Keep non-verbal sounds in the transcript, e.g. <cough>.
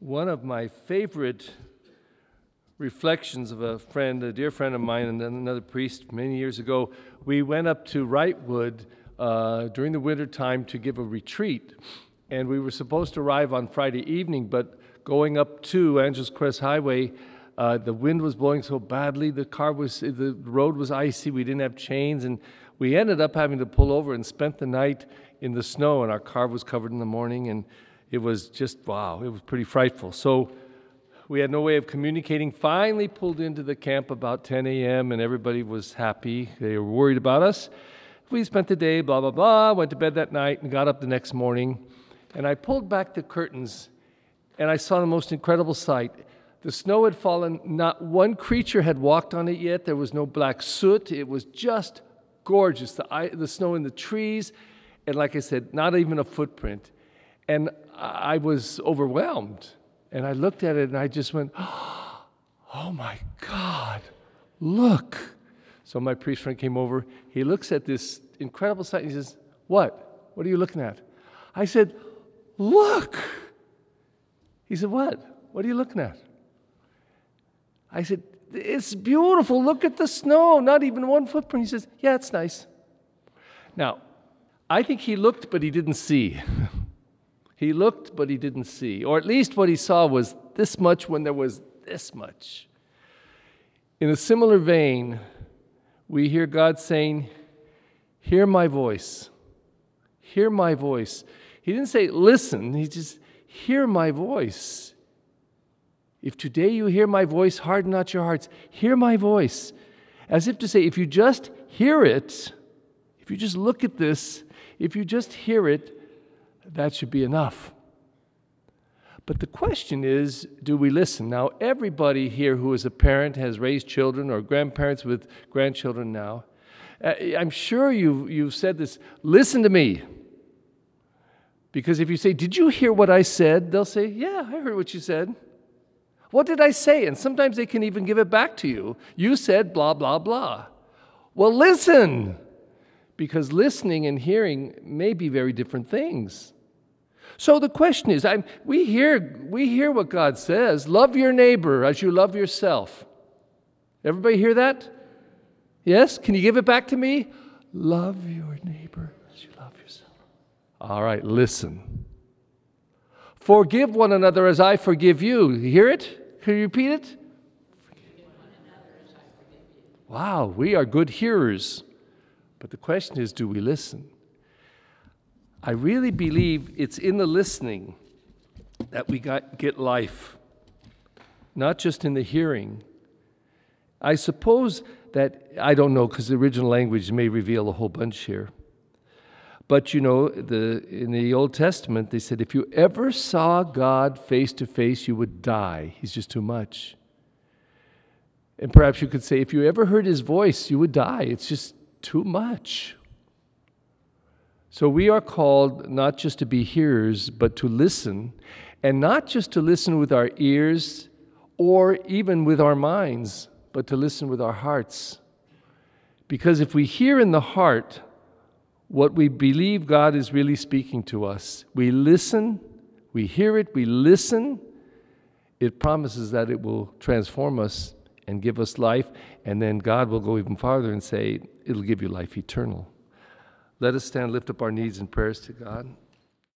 One of my favorite reflections of a friend, a dear friend of mine, and another priest many years ago, we went up to Wrightwood uh, during the winter time to give a retreat. And we were supposed to arrive on Friday evening, but going up to Angeles Crest Highway, uh, the wind was blowing so badly, the car was, the road was icy, we didn't have chains, and we ended up having to pull over and spent the night in the snow, and our car was covered in the morning, and it was just, wow, it was pretty frightful. So we had no way of communicating. Finally, pulled into the camp about 10 a.m., and everybody was happy. They were worried about us. We spent the day, blah, blah, blah, went to bed that night, and got up the next morning. And I pulled back the curtains, and I saw the most incredible sight. The snow had fallen, not one creature had walked on it yet. There was no black soot. It was just gorgeous. The, the snow in the trees, and like I said, not even a footprint. And I was overwhelmed. And I looked at it and I just went, <gasps> oh my God, look. So my priest friend came over. He looks at this incredible sight and he says, What? What are you looking at? I said, Look. He said, What? What are you looking at? I said, It's beautiful. Look at the snow. Not even one footprint. He says, Yeah, it's nice. Now, I think he looked, but he didn't see. <laughs> He looked, but he didn't see. Or at least what he saw was this much when there was this much. In a similar vein, we hear God saying, Hear my voice. Hear my voice. He didn't say, Listen, he just, Hear my voice. If today you hear my voice, harden not your hearts. Hear my voice. As if to say, if you just hear it, if you just look at this, if you just hear it, that should be enough. But the question is do we listen? Now, everybody here who is a parent has raised children or grandparents with grandchildren now. Uh, I'm sure you've, you've said this listen to me. Because if you say, Did you hear what I said? they'll say, Yeah, I heard what you said. What did I say? And sometimes they can even give it back to you. You said blah, blah, blah. Well, listen, because listening and hearing may be very different things. So the question is, I'm, we, hear, we hear what God says love your neighbor as you love yourself. Everybody hear that? Yes? Can you give it back to me? Love your neighbor as you love yourself. All right, listen. Forgive one another as I forgive you. You hear it? Can you repeat it? Wow, we are good hearers. But the question is do we listen? I really believe it's in the listening that we got, get life, not just in the hearing. I suppose that, I don't know, because the original language may reveal a whole bunch here. But you know, the, in the Old Testament, they said if you ever saw God face to face, you would die. He's just too much. And perhaps you could say if you ever heard his voice, you would die. It's just too much. So we are called not just to be hearers, but to listen, and not just to listen with our ears or even with our minds, but to listen with our hearts. Because if we hear in the heart what we believe God is really speaking to us, we listen, we hear it, we listen, it promises that it will transform us and give us life, and then God will go even farther and say, It'll give you life eternal. Let us stand, lift up our needs and prayers to God.